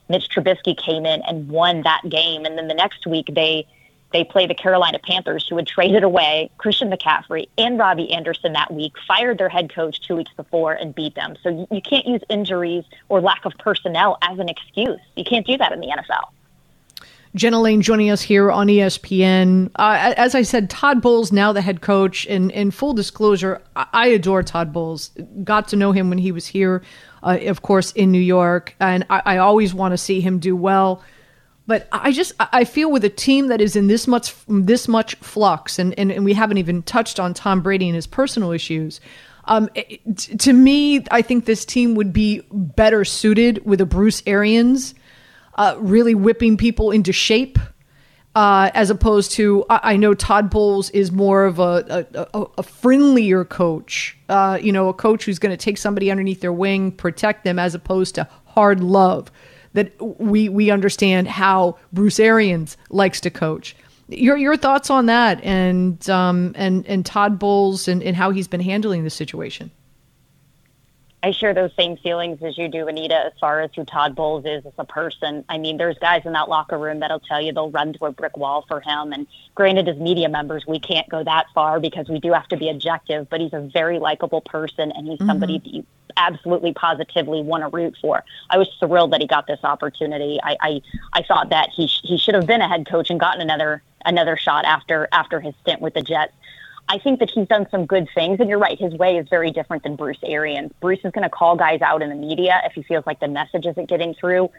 Mitch Trubisky came in and won that game. And then the next week they they play the Carolina Panthers, who had traded away Christian McCaffrey and Robbie Anderson that week, fired their head coach two weeks before, and beat them. So you, you can't use injuries or lack of personnel as an excuse. You can't do that in the NFL. Jenna Laine joining us here on ESPN. Uh, as I said, Todd Bowles, now the head coach. And in full disclosure, I adore Todd Bowles. Got to know him when he was here, uh, of course, in New York. And I, I always want to see him do well. But I just I feel with a team that is in this much this much flux, and, and, and we haven't even touched on Tom Brady and his personal issues. Um, it, to me, I think this team would be better suited with a Bruce Arians uh, really whipping people into shape. Uh, as opposed to, I, I, know Todd Bowles is more of a, a, a friendlier coach, uh, you know, a coach who's going to take somebody underneath their wing, protect them, as opposed to hard love. That we we understand how Bruce Arians likes to coach. Your your thoughts on that, and um, and and Todd Bowles and, and how he's been handling the situation. I share those same feelings as you do, Anita, as far as who Todd Bowles is as a person. I mean, there's guys in that locker room that'll tell you they'll run to a brick wall for him. And granted, as media members, we can't go that far because we do have to be objective, but he's a very likable person and he's mm-hmm. somebody that you absolutely positively want to root for. I was thrilled that he got this opportunity. I, I, I thought that he, he should have been a head coach and gotten another another shot after after his stint with the Jets. I think that he's done some good things. And you're right, his way is very different than Bruce Arians. Bruce is going to call guys out in the media if he feels like the message isn't getting through.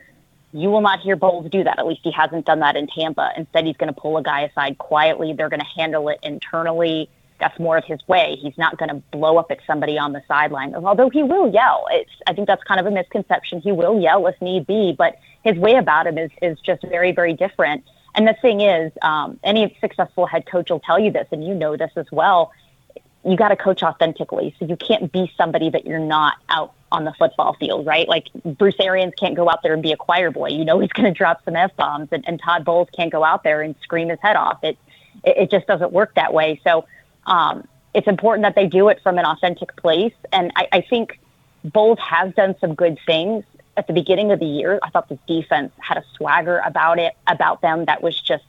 You will not hear Bowles do that. At least he hasn't done that in Tampa. Instead, he's going to pull a guy aside quietly. They're going to handle it internally. That's more of his way. He's not going to blow up at somebody on the sideline. Although he will yell. It's, I think that's kind of a misconception. He will yell if need be, but his way about him is, is just very, very different. And the thing is, um, any successful head coach will tell you this, and you know this as well. You got to coach authentically. So you can't be somebody that you're not out on the football field, right? Like Bruce Arians can't go out there and be a choir boy. You know (laughs) he's going to drop some f bombs, and, and Todd Bowles can't go out there and scream his head off. It it, it just doesn't work that way. So um, it's important that they do it from an authentic place. And I, I think Bowles has done some good things at the beginning of the year, I thought this defense had a swagger about it, about them that was just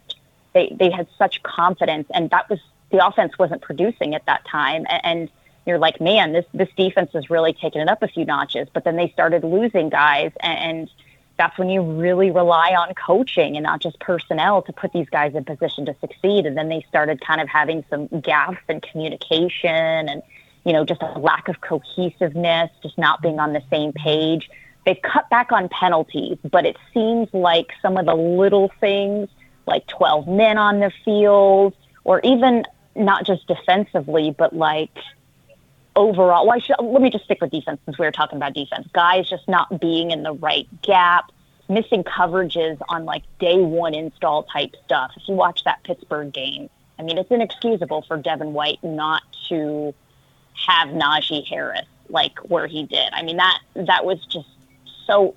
they they had such confidence, and that was the offense wasn't producing at that time, and you're like, man, this this defense has really taken it up a few notches. But then they started losing guys, and, and that's when you really rely on coaching and not just personnel to put these guys in position to succeed. And then they started kind of having some gaps in communication and you know just a lack of cohesiveness, just not being on the same page. They've cut back on penalties, but it seems like some of the little things, like 12 men on the field, or even not just defensively, but like overall. Well, should, let me just stick with defense since we were talking about defense. Guys just not being in the right gap, missing coverages on like day one install type stuff. If you watch that Pittsburgh game, I mean, it's inexcusable for Devin White not to have Najee Harris like where he did. I mean, that that was just so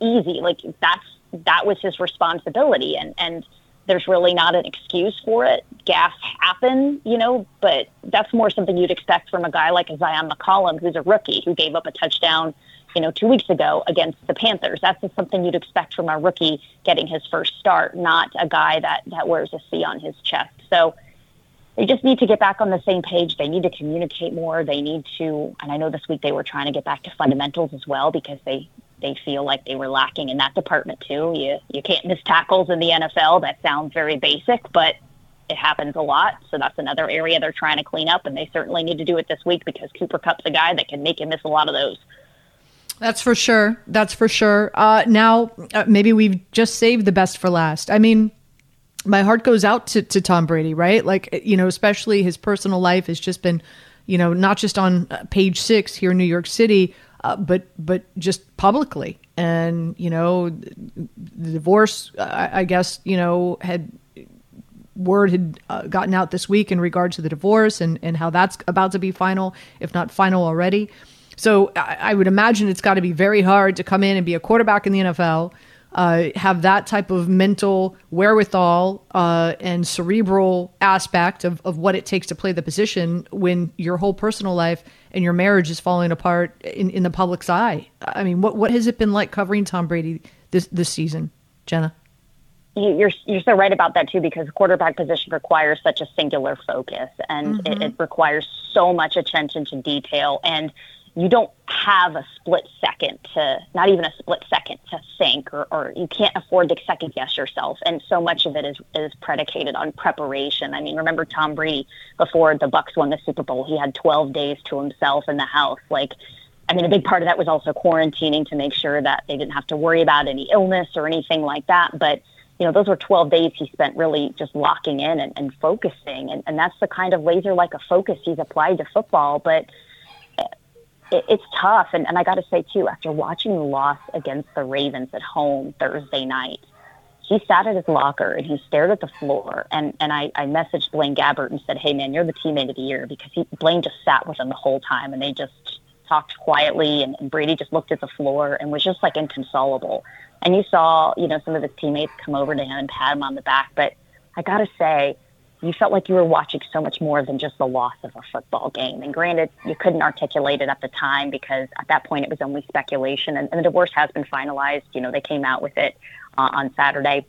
easy. Like that's that was his responsibility, and and there's really not an excuse for it. Gaffes happen, you know, but that's more something you'd expect from a guy like Zyon McCollum, who's a rookie who gave up a touchdown, you know, two weeks ago against the Panthers. That's just something you'd expect from a rookie getting his first start, not a guy that that wears a C on his chest. So they just need to get back on the same page. They need to communicate more. They need to, and I know this week they were trying to get back to fundamentals as well because they they feel like they were lacking in that department too. You you can't miss tackles in the NFL. That sounds very basic, but it happens a lot. So that's another area they're trying to clean up, and they certainly need to do it this week because Cooper Kupp's a guy that can make you miss a lot of those. That's for sure. That's for sure. Uh, now, uh, maybe we've just saved the best for last. I mean, my heart goes out to, to Tom Brady, right? Like, you know, especially his personal life has just been, you know, not just on uh, page six here in New York City, uh, but but just publicly. And you know, the divorce, I, I guess, you know, had word had uh, gotten out this week in regard to the divorce and and how that's about to be final, if not final already. So I, I would imagine it's got to be very hard to come in and be a quarterback in the NFL uh, have that type of mental wherewithal uh, and cerebral aspect of, of what it takes to play the position when your whole personal life and your marriage is falling apart in, in the public's eye. I mean, what what has it been like covering Tom Brady this this season, Jenna? You're you're so right about that too because the quarterback position requires such a singular focus and mm-hmm. it, it requires so much attention to detail and you don't have a split second to not even a split second to think or, or you can't afford to second guess yourself and so much of it is is predicated on preparation i mean remember tom brady before the Bucs won the super bowl he had 12 days to himself in the house like i mean a big part of that was also quarantining to make sure that they didn't have to worry about any illness or anything like that but you know, those were 12 days he spent really just locking in and, and focusing. And, and that's the kind of laser like a focus he's applied to football. But it, it's tough. And, and I got to say, too, after watching the loss against the Ravens at home Thursday night, he sat at his locker and he stared at the floor. And, and I, I messaged Blaine Gabbert and said, hey, man, you're the teammate of the year because he, Blaine just sat with him the whole time and they just talked quietly. And, and Brady just looked at the floor and was just like inconsolable. And you saw, you know, some of his teammates come over to him and pat him on the back. But I got to say, you felt like you were watching so much more than just the loss of a football game. And granted, you couldn't articulate it at the time because at that point it was only speculation. And, and the divorce has been finalized. You know, they came out with it uh, on Saturday,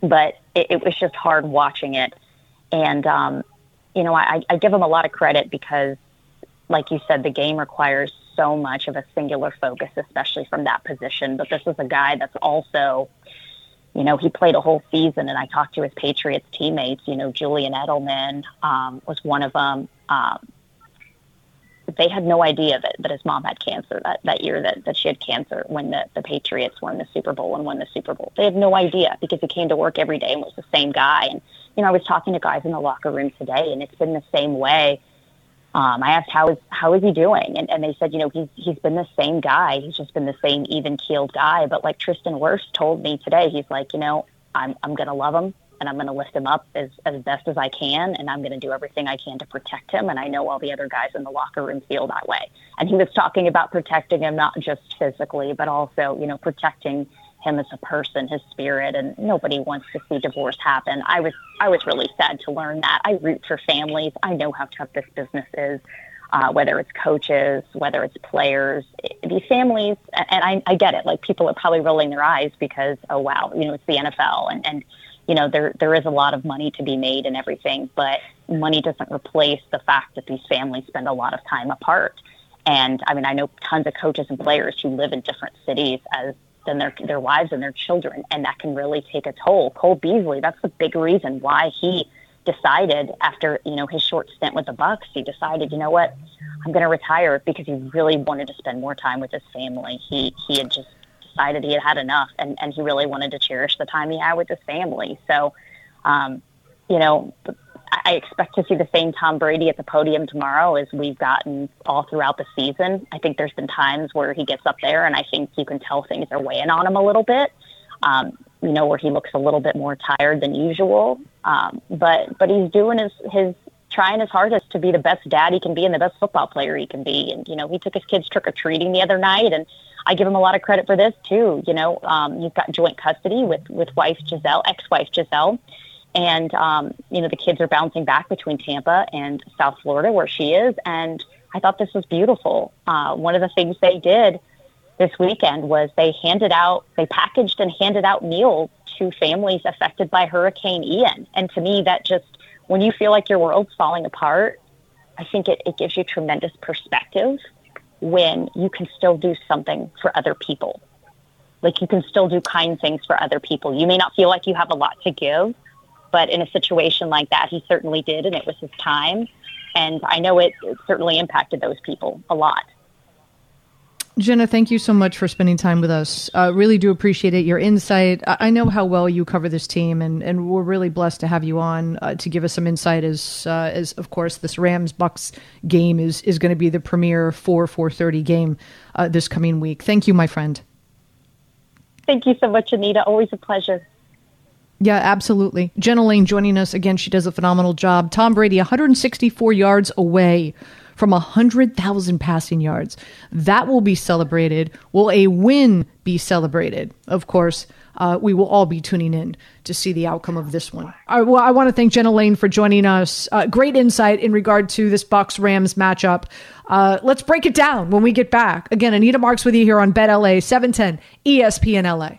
but it, it was just hard watching it. And, um, you know, I, I give him a lot of credit because, like you said, the game requires so much of a singular focus, especially from that position. But this is a guy that's also you know, he played a whole season, and I talked to his Patriots teammates. You know, Julian Edelman um, was one of them. Um, they had no idea that, that his mom had cancer that, that year, that, that she had cancer when the, the Patriots won the Super Bowl and won the Super Bowl. They had no idea because he came to work every day and was the same guy. And, you know, I was talking to guys in the locker room today, and it's been the same way um, I asked how is how is he doing, and, and they said, you know, he's he's been the same guy. He's just been the same even keeled guy. But like Tristan Wirfs told me today, he's like, you know, I'm I'm gonna love him and I'm gonna lift him up as as best as I can, and I'm gonna do everything I can to protect him. And I know all the other guys in the locker room feel that way. And he was talking about protecting him not just physically, but also, you know, protecting him as a person, his spirit, and nobody wants to see divorce happen. I was I was really sad to learn that. I root for families. I know how tough this business is, uh, whether it's coaches, whether it's players, these families, and I, I get it. Like people are probably rolling their eyes because oh wow, you know it's the NFL, and and you know, there there is a lot of money to be made and everything, but money doesn't replace the fact that these families spend a lot of time apart. And I mean, I know tons of coaches and players who live in different cities as than their their wives and their children, and that can really take a toll. Cole Beasley, that's the big reason why he decided after you know his short stint with the Bucs, he decided, you know what, I'm going to retire because he really wanted to spend more time with his family. He he had just decided he had had enough, and and he really wanted to cherish the time he had with his family. So, um, you know, I expect to see the same Tom Brady at the podium tomorrow as we've gotten all throughout the season. I think there's been times where he gets up there, and I think you can tell things are weighing on him a little bit. Um, you know, where he looks a little bit more tired than usual. Um, but but he's doing his his trying his hardest to be the best dad he can be and the best football player he can be. And you know, he took his kids trick or treating the other night, and I give him a lot of credit for this too. You know, um, he's got joint custody with with wife Gisele, ex-wife Gisele, and um, you know the kids are bouncing back between Tampa and South Florida where she is, and I thought this was beautiful. Uh, one of the things they did this weekend was they handed out, they packaged and handed out meals to families affected by Hurricane Ian. And to me, that just, when you feel like your world's falling apart, I think it, it gives you tremendous perspective when you can still do something for other people. Like you can still do kind things for other people. You may not feel like you have a lot to give, but in a situation like that, he certainly did, and it was his time. And I know it, it certainly impacted those people a lot. Jenna, thank you so much for spending time with us. Uh, really do appreciate it. Your insight. I know how well you cover this team, and, and we're really blessed to have you on uh, to give us some insight. As uh, as of course this Rams Bucs game is is going to be the premier four four thirty game uh, this coming week. Thank you, my friend. Thank you so much, Anita. Always a pleasure. Yeah, absolutely. Jenna Laine joining us again. She does a phenomenal job. Tom Brady, 164 yards away from 100,000 passing yards. That will be celebrated. Will a win be celebrated? Of course, uh, we will all be tuning in to see the outcome of this one. I, well, I want to thank Jenna Laine for joining us. Uh, great insight in regard to this Bucs Rams matchup. Uh, let's break it down when we get back. Again, Anita Marks with you here on Bet LA 710 ESPN LA.